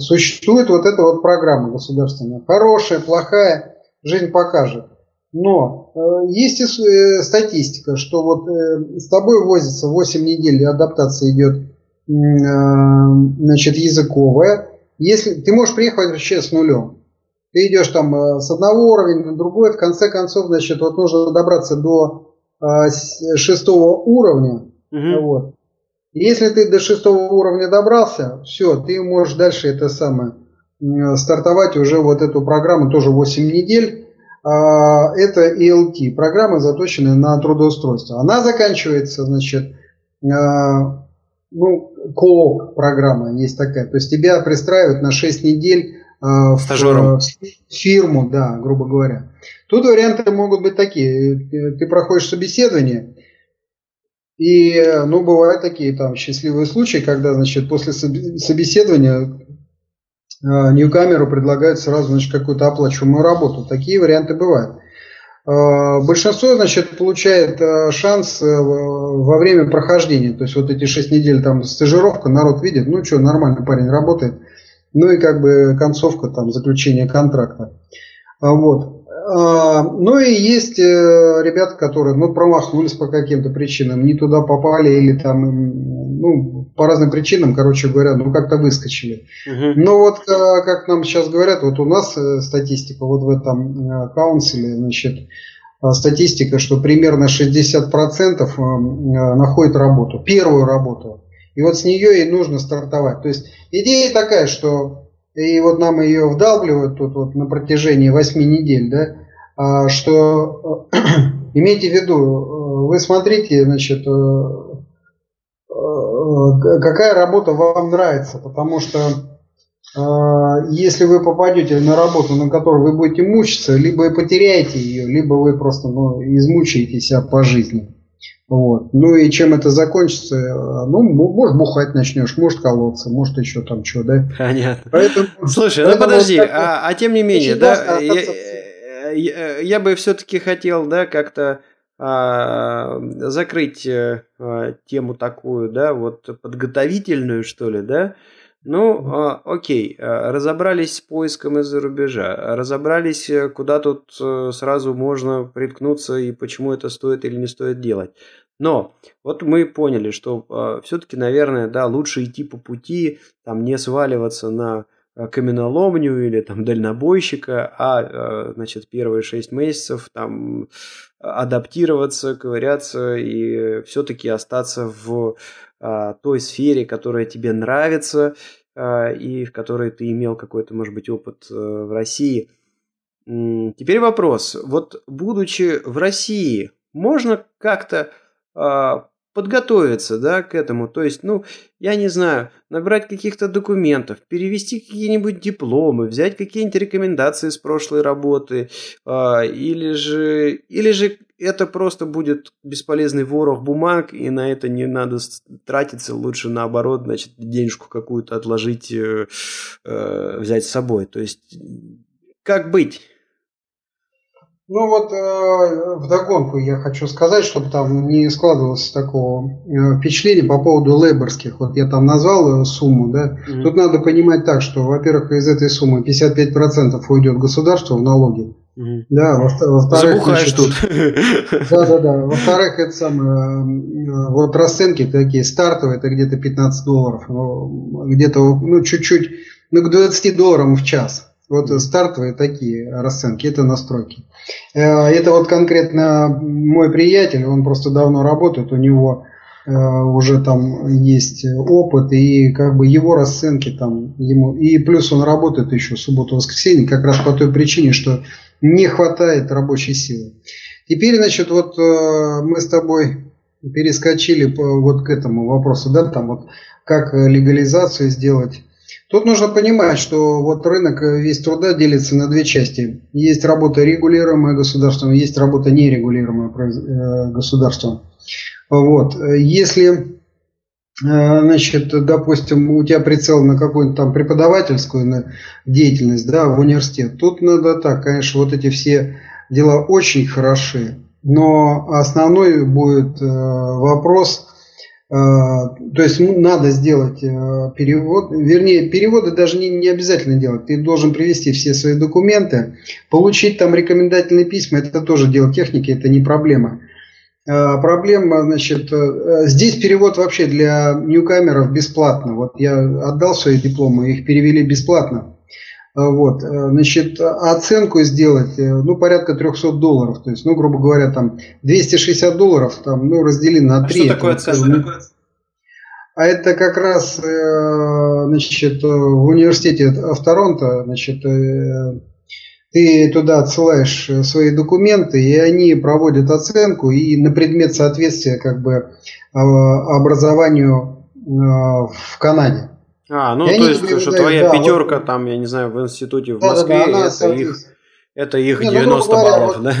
существует вот эта вот программа государственная. Хорошая, плохая, жизнь покажет. Но э, есть э, статистика, что вот э, с тобой возится 8 недель, адаптация идет э, значит, языковая. Если ты можешь приехать вообще с нулем. Ты идешь там э, с одного уровня на другой, в конце концов, значит, вот нужно добраться до э, шестого уровня. Угу. Вот. Если ты до шестого уровня добрался, все, ты можешь дальше это самое стартовать уже вот эту программу тоже 8 недель а, это ELT, программа, заточенная на трудоустройство. Она заканчивается, значит, ну, КООП программа есть такая. То есть тебя пристраивают на 6 недель а, в, в фирму, да, грубо говоря. Тут варианты могут быть такие. Ты проходишь собеседование, и, ну, бывают такие там счастливые случаи, когда, значит, после собеседования Э, ньюкамеру предлагают сразу значит, какую-то оплачиваемую работу. Такие варианты бывают. Э, большинство, значит, получает э, шанс во время прохождения. То есть вот эти 6 недель там стажировка, народ видит, ну что, нормально парень работает. Ну и как бы концовка там заключения контракта. Вот. Ну и есть ребята, которые ну, промахнулись по каким-то причинам, не туда попали или там ну, по разным причинам, короче говоря, ну как-то выскочили. Угу. Но вот э, как нам сейчас говорят, вот у нас э, статистика вот в этом э, каунсиле, значит, статистика, что примерно 60% находит работу, первую работу. И вот с нее и нужно стартовать. То есть идея такая, что и вот нам ее вдалбливают тут вот на протяжении 8 недель, да, а, что имейте в виду, вы смотрите, значит, Э, какая работа вам нравится, потому что э, если вы попадете на работу, на которой вы будете мучиться, либо потеряете ее, либо вы просто ну, измучаете себя по жизни. Вот. Ну и чем это закончится? Э, ну, может, бухать начнешь, может, колоться, может, еще там что, да? Понятно. Поэтому, Слушай, ну подожди, вот а, а тем не менее, да, я, я, я бы все-таки хотел, да, как-то а, закрыть а, тему такую, да, вот подготовительную, что ли, да, ну, а, окей, а, разобрались с поиском из-за рубежа, разобрались, э, куда тут а, сразу можно приткнуться и почему это стоит или не стоит делать. Но вот мы поняли, что а, все-таки, наверное, да, лучше идти по пути, там не сваливаться на каменоломню или там дальнобойщика, а, значит, первые шесть месяцев там адаптироваться, ковыряться и все-таки остаться в той сфере, которая тебе нравится а, и в которой ты имел какой-то, может быть, опыт а, в России. Теперь вопрос. Вот будучи в России, можно как-то а, подготовиться, да, к этому. То есть, ну, я не знаю, набрать каких-то документов, перевести какие-нибудь дипломы, взять какие-нибудь рекомендации с прошлой работы, э, или же, или же это просто будет бесполезный ворох бумаг, и на это не надо тратиться, лучше наоборот, значит, денежку какую-то отложить, э, э, взять с собой. То есть, как быть? Ну вот э, вдогонку я хочу сказать, чтобы там не складывалось такого э, впечатления по поводу лейборских. Вот я там назвал э, сумму, да. Mm-hmm. Тут надо понимать так, что, во-первых, из этой суммы 55% уйдет государству в налоги. Mm-hmm. Да, во- во-вторых, значит, тут. Да, да, да. Во-вторых, это самое, вот расценки такие стартовые, это где-то 15 долларов, где-то, ну, чуть-чуть, ну, к 20 долларам в час. Вот стартовые такие расценки, это настройки. Э, это вот конкретно мой приятель, он просто давно работает, у него уже там есть опыт, и как бы его расценки там ему... И плюс он работает еще субботу-воскресенье, как раз по той причине, что не хватает рабочей силы. Теперь, значит, вот мы с тобой перескочили вот к этому вопросу, да, там вот как легализацию сделать. Тут нужно понимать, что вот рынок весь труда делится на две части. Есть работа регулируемая государством, есть работа нерегулируемая государством. Вот. Если Э, значит, допустим, у тебя прицел на какую-нибудь там преподавательскую деятельность, да, в университет. Тут надо так, конечно, вот эти все дела очень хороши, но основной будет э, вопрос, э, то есть надо сделать перевод, вернее, переводы даже не, не обязательно делать. Ты должен привести все свои документы, получить там рекомендательные письма, это тоже дело техники, это не проблема. Э, проблема, значит, э, здесь перевод вообще для ньюкамеров бесплатно. Вот я отдал свои дипломы, их перевели бесплатно. Э, вот, значит, оценку сделать, ну, порядка 300 долларов. То есть, ну, грубо говоря, там 260 долларов, там, ну, раздели на 3. А что такое оценка? А это как раз, значит, в университете в Торонто, значит, ты туда отсылаешь э, свои документы, и они проводят оценку и на предмет соответствия как бы а, образованию э, в Канаде. А, ну и то есть, что твоя да, пятерка вот, там, я не знаю, в институте в Москве, да, да, это, их, это их не, 90 ну, баллов, вот, да?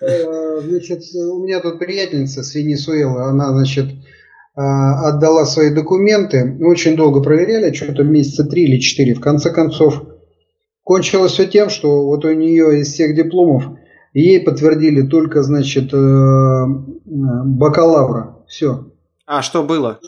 Э, значит, у меня тут приятельница с Венесуэлы, она, значит, отдала свои документы, очень долго проверяли, что-то месяца три или четыре, в конце концов, Кончилось все тем, что вот у нее из всех дипломов ей подтвердили только, значит, э, бакалавра. Все. А что было?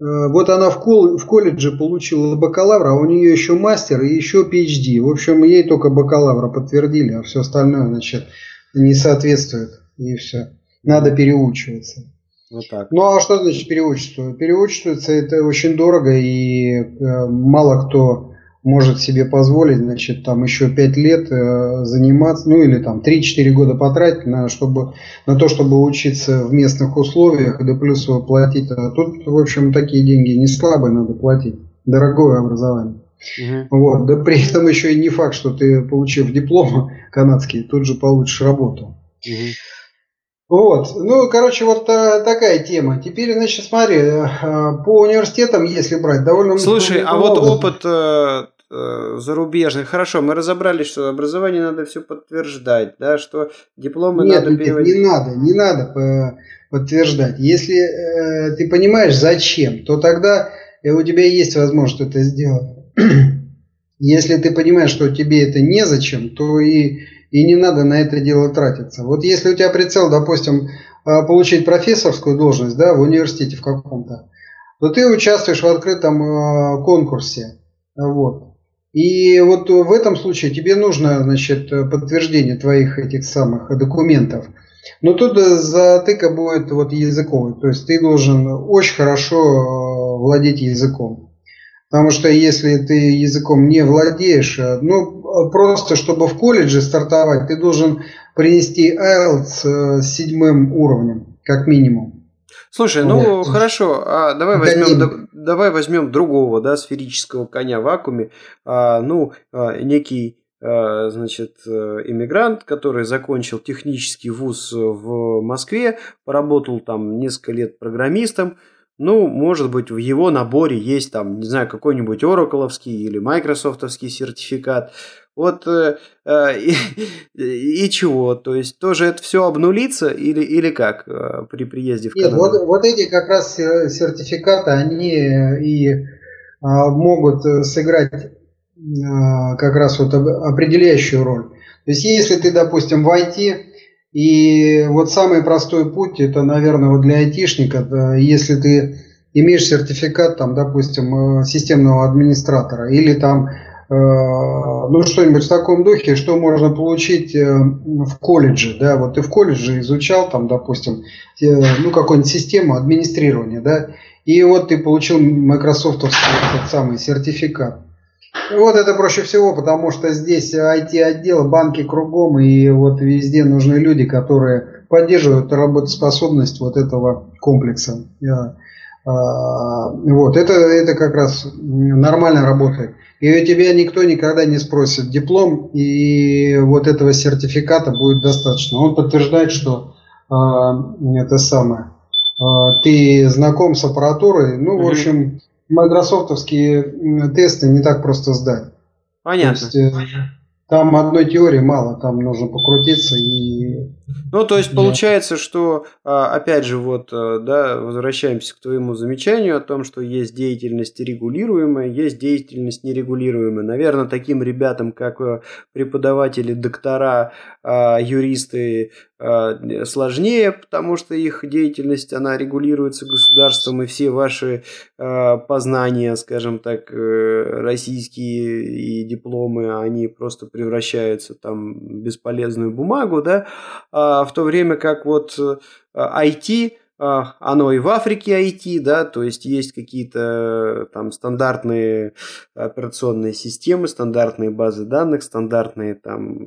Э, вот она в, кол в колледже получила бакалавра, а у нее еще мастер и еще PhD. В общем, ей только бакалавра подтвердили, а все остальное, значит, не соответствует. И все. Надо переучиваться. Вот так. Ну а что значит переучиваться? Переучиваться это очень дорого и э, мало кто может себе позволить, значит, там еще 5 лет э, заниматься, ну или там 3-4 года потратить на, чтобы, на то, чтобы учиться в местных условиях, да плюс платить. А тут, в общем, такие деньги не слабые надо платить. Дорогое образование. Угу. Вот. Да при этом еще и не факт, что ты, получив диплом канадский, тут же получишь работу. Угу. Вот, ну, короче, вот а, такая тема. Теперь, значит, смотри, а, по университетам, если брать, довольно Слушай, а вот опыт э, э, зарубежный, хорошо, мы разобрались, что образование надо все подтверждать, да, что дипломы нет, надо переводить. Нет, не надо, не надо подтверждать. Если э, ты понимаешь, зачем, то тогда э, у тебя есть возможность это сделать. Если ты понимаешь, что тебе это незачем, то и и не надо на это дело тратиться. Вот если у тебя прицел, допустим, а, получить профессорскую должность да, в университете в каком-то, то ты участвуешь в открытом а, конкурсе. Вот. И вот в этом случае тебе нужно значит, подтверждение твоих этих самых документов. Но тут затыка будет вот языковый. То есть ты должен очень хорошо а, владеть языком. Потому что если ты языком не владеешь, э, ну, просто чтобы в колледже стартовать, ты должен принести IELTS э, с седьмым уровнем, как минимум. Слушай, ну вот. хорошо, а давай возьмем, да, давай возьмем другого, да, сферического коня в вакууме, а, ну, а, некий а, значит, э, иммигрант, который закончил технический вуз в Москве, поработал там несколько лет программистом, ну, может быть, в его наборе есть там, не знаю, какой-нибудь Ораколовский или Майкрософтовский сертификат. Вот э, э, и, и чего? То есть тоже это все обнулится или, или как э, при приезде в Канаду? Нет, вот, вот эти как раз сертификаты, они и э, могут сыграть э, как раз вот определяющую роль. То есть если ты, допустим, в IT и вот самый простой путь, это, наверное, вот для айтишника, если ты имеешь сертификат, там, допустим, э, системного администратора или там э, ну, что-нибудь в таком духе, что можно получить э, в колледже, да, вот ты в колледже изучал, там, допустим, ну, какую-нибудь систему администрирования, да, и вот ты получил майкрософтовский этот самый сертификат. Вот это проще всего, потому что здесь IT-отдел, банки кругом, и вот везде нужны люди, которые поддерживают работоспособность вот этого комплекса. Вот, это, это как раз нормально работает. И у тебя никто никогда не спросит диплом, и вот этого сертификата будет достаточно. Он подтверждает, что это самое, ты знаком с аппаратурой. Ну, в общем, майкрософтовские тесты не так просто сдать. Понятно. То есть, э, там одной теории мало, там нужно покрутиться и... Ну, то есть получается, что, а, опять же, вот, э, да, возвращаемся к твоему замечанию о том, что есть деятельность регулируемая, есть деятельность нерегулируемая. Наверное, таким ребятам, как э, преподаватели, доктора, а, юристы, а, сложнее, потому что их деятельность, она регулируется государством, и все ваши познания, скажем так, э, российские и дипломы, они просто превращаются там в бесполезную бумагу, да, в то время как вот IT, оно и в Африке IT, да, то есть есть какие-то там стандартные операционные системы, стандартные базы данных, стандартные там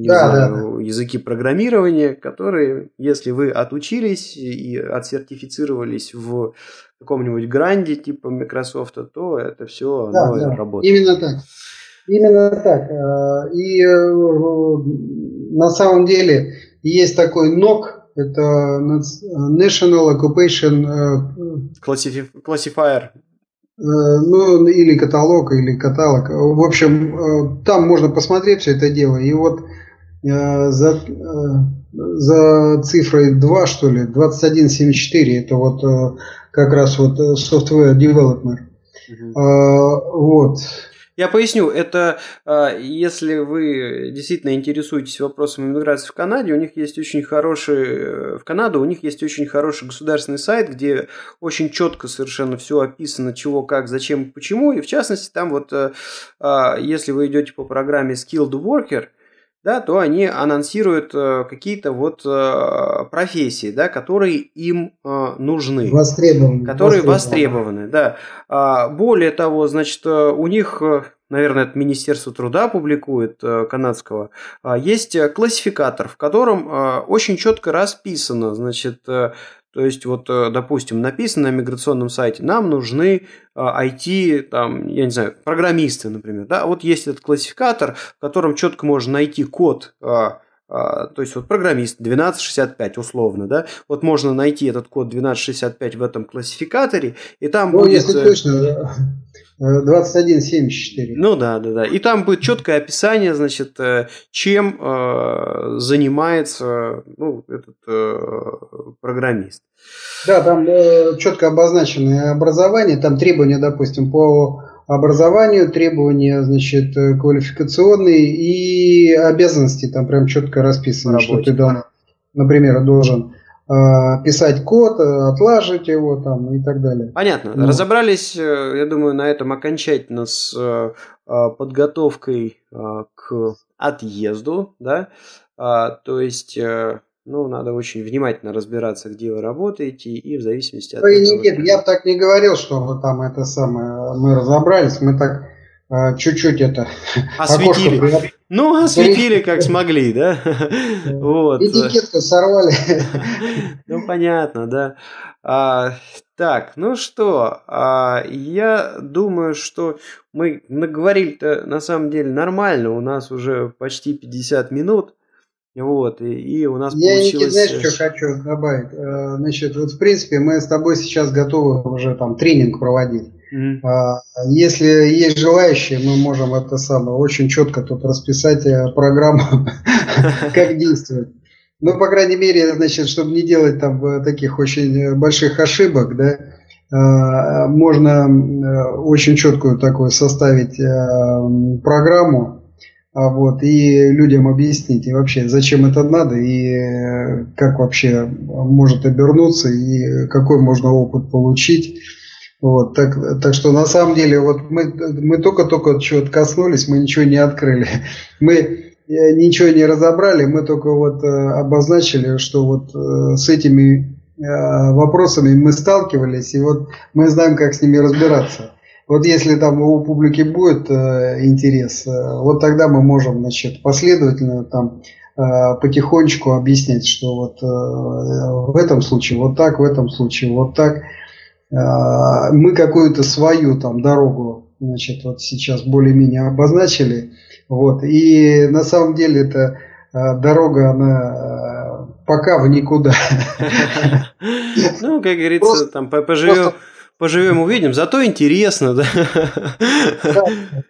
не да, знаю, да. языки программирования, которые, если вы отучились и отсертифицировались в каком-нибудь гранде типа Microsoft, то это все да, да. работает. Именно так. Именно так. Э, и э, на самом деле есть такой НОК, это National Occupation э, Classifier. Ну, или каталог, или каталог. В общем, там можно посмотреть все это дело. И вот Э, за, э, за цифрой 2, что ли, 2174, это вот э, как раз вот software development. Угу. Вот. Я поясню, это если вы действительно интересуетесь вопросом иммиграции в Канаде, у них есть очень хороший, в Канаду у них есть очень хороший государственный сайт, где очень четко совершенно все описано, чего, как, зачем, почему, и в частности там вот, если вы идете по программе Skilled Worker, да, то они анонсируют э, какие-то вот э, профессии, да, которые им э, нужны. Востребованы. Которые востребованы, да. А, более того, значит, у них наверное, это Министерство труда публикует канадского, а, есть классификатор, в котором очень четко расписано, значит, то есть, вот, э, допустим, написано на миграционном сайте, нам нужны IT, а, там, я не знаю, программисты, например. Да? Вот есть этот классификатор, в котором четко можно найти код а, то есть вот программист 1265 условно, да, вот можно найти этот код 1265 в этом классификаторе, и там ну, будет... если э, точно, 2174. Ну да, да, да. И там будет четкое описание, значит, э, чем э, занимается ну, этот э, программист. Да, там э, четко обозначенное образование, там требования, допустим, по образованию, требования, значит, квалификационные и обязанности там прям четко расписаны, что ты должен, например, должен Э, писать код, э, отлаживать его там и так далее. Понятно. Ну. Разобрались, э, я думаю, на этом окончательно с подготовкой к отъезду, да, то есть ну, надо очень внимательно разбираться, где вы работаете, и в зависимости от Ой. Нет, я бы так не говорил, что вот там это самое, мы разобрались, мы так чуть-чуть это... Осветили. Ну, осветили как смогли, да? Вот. Этикетку сорвали. Ну, понятно, да. А, так, ну что, а, я думаю, что мы наговорили-то на самом деле нормально. У нас уже почти 50 минут. Вот, и, и у нас я, получилось... Я, знаешь, что хочу добавить? Э, значит, вот в принципе мы с тобой сейчас готовы уже там тренинг проводить. Mm-hmm. Если есть желающие, мы можем это самое очень четко тут расписать э, программу, как действовать. Ну, по крайней мере, значит, чтобы не делать там э, таких очень больших ошибок, да, можно очень четкую такую составить программу, а вот, и людям объяснить, и вообще, зачем это надо, и как вообще может обернуться, и какой можно опыт получить. Вот, так, так что на самом деле вот мы, мы только-только чего-то коснулись, мы ничего не открыли. Мы э, ничего не разобрали, мы только вот э, обозначили, что вот э, с этими вопросами мы сталкивались, и вот мы знаем, как с ними разбираться. Вот если там у публики будет интерес, вот тогда мы можем, значит, последовательно там потихонечку объяснять, что вот в этом случае вот так, в этом случае вот так. Мы какую-то свою там дорогу, значит, вот сейчас более-менее обозначили. Вот. И на самом деле это дорога, она пока в никуда. Ну, как говорится, там поживем Поживем, увидим. Зато интересно, да.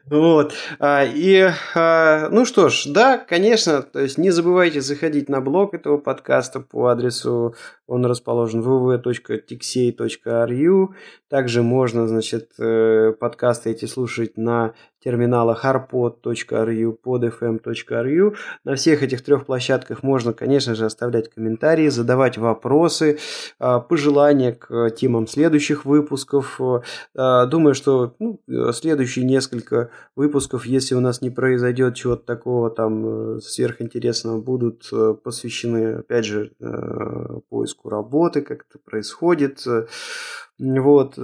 Вот. А, и, а, ну что ж, да, конечно, то есть не забывайте заходить на блог этого подкаста по адресу, он расположен www.tixey.ru. Также можно, значит, э, подкасты эти слушать на терминалах harpod.ru, podfm.ru. На всех этих трех площадках можно, конечно же, оставлять комментарии, задавать вопросы, а, пожелания к темам следующих выпусков. А, думаю, что ну, следующие несколько выпусков, если у нас не произойдет чего-то такого там э, сверхинтересного, будут э, посвящены, опять же, э, поиску работы, как это происходит. Вот.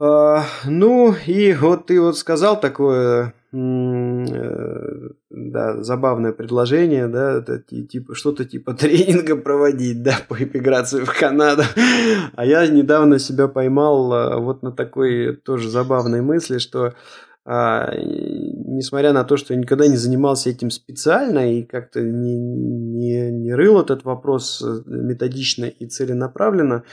А, ну, и вот ты вот сказал такое, э, да, забавное предложение, да, это типа что-то типа тренинга проводить, да, по иммиграции в Канаду. А я недавно себя поймал а, вот на такой тоже забавной мысли, что а, несмотря на то, что я никогда не занимался этим специально и как-то не, не, не рыл этот вопрос э, методично и целенаправленно,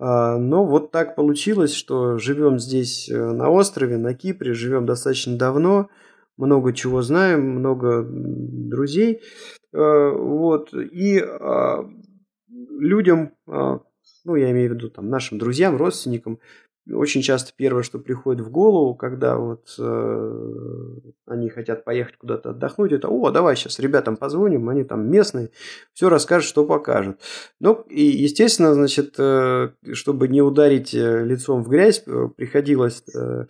но вот так получилось, что живем здесь э, на острове, на Кипре, живем достаточно давно, много чего знаем, много друзей. Э, вот. И а, людям, а, ну, я имею в виду там, нашим друзьям, родственникам, очень часто первое, что приходит в голову, когда вот э, они хотят поехать куда-то отдохнуть, это, о, давай сейчас ребятам позвоним, они там местные, все расскажут, что покажут. Ну, и, естественно, значит, э, чтобы не ударить э, лицом в грязь, э, приходилось э,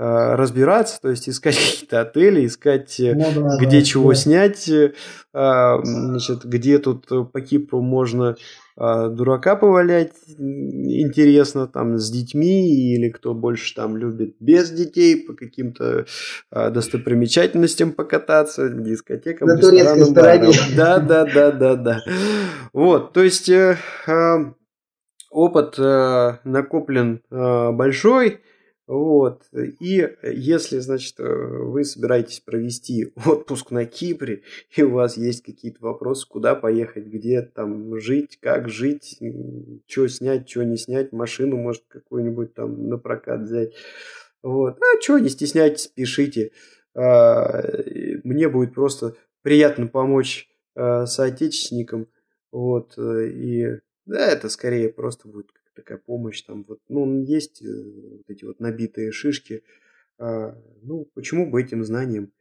разбираться, то есть искать какие-то отели, искать, ну, да, где да, чего да. снять, э, значит, где тут по Кипру можно дурака повалять интересно там с детьми или кто больше там любит без детей по каким-то а, достопримечательностям покататься, дискотекам, На ресторанам. Барам. Да, да, да, да, да. Вот, то есть э, э, опыт э, накоплен э, большой, вот. И если, значит, вы собираетесь провести отпуск на Кипре, и у вас есть какие-то вопросы, куда поехать, где там жить, как жить, что снять, что не снять, машину, может, какую-нибудь там на прокат взять. Вот. А что, не стесняйтесь, пишите. А, мне будет просто приятно помочь а, соотечественникам. Вот. И да, это скорее просто будет такая помощь, там вот, ну, есть э, вот эти вот набитые шишки, а, ну, почему бы этим знанием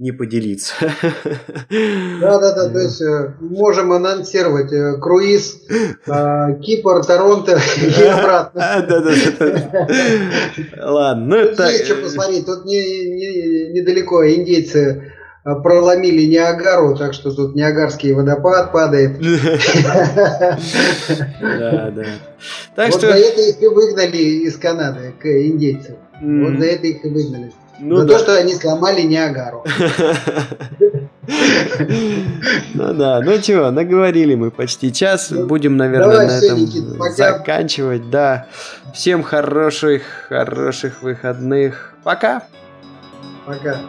не поделиться. Да, да, да, то есть э, можем анонсировать э, круиз Кипр, Торонто и обратно. Да, да, да. Ладно, ну это... Есть что посмотреть, тут недалеко индейцы а, проломили Ниагару, так что тут Ниагарский водопад падает. Да, да. Так вот что... за это их и выгнали из Канады к индейцам. Вот за это их и выгнали. Ну, за то, что они сломали Ниагару. Ну да, ну чего, наговорили мы почти час. Ну, Будем, наверное, на этом заканчивать. Да. Всем хороших, хороших выходных. Пока. Пока.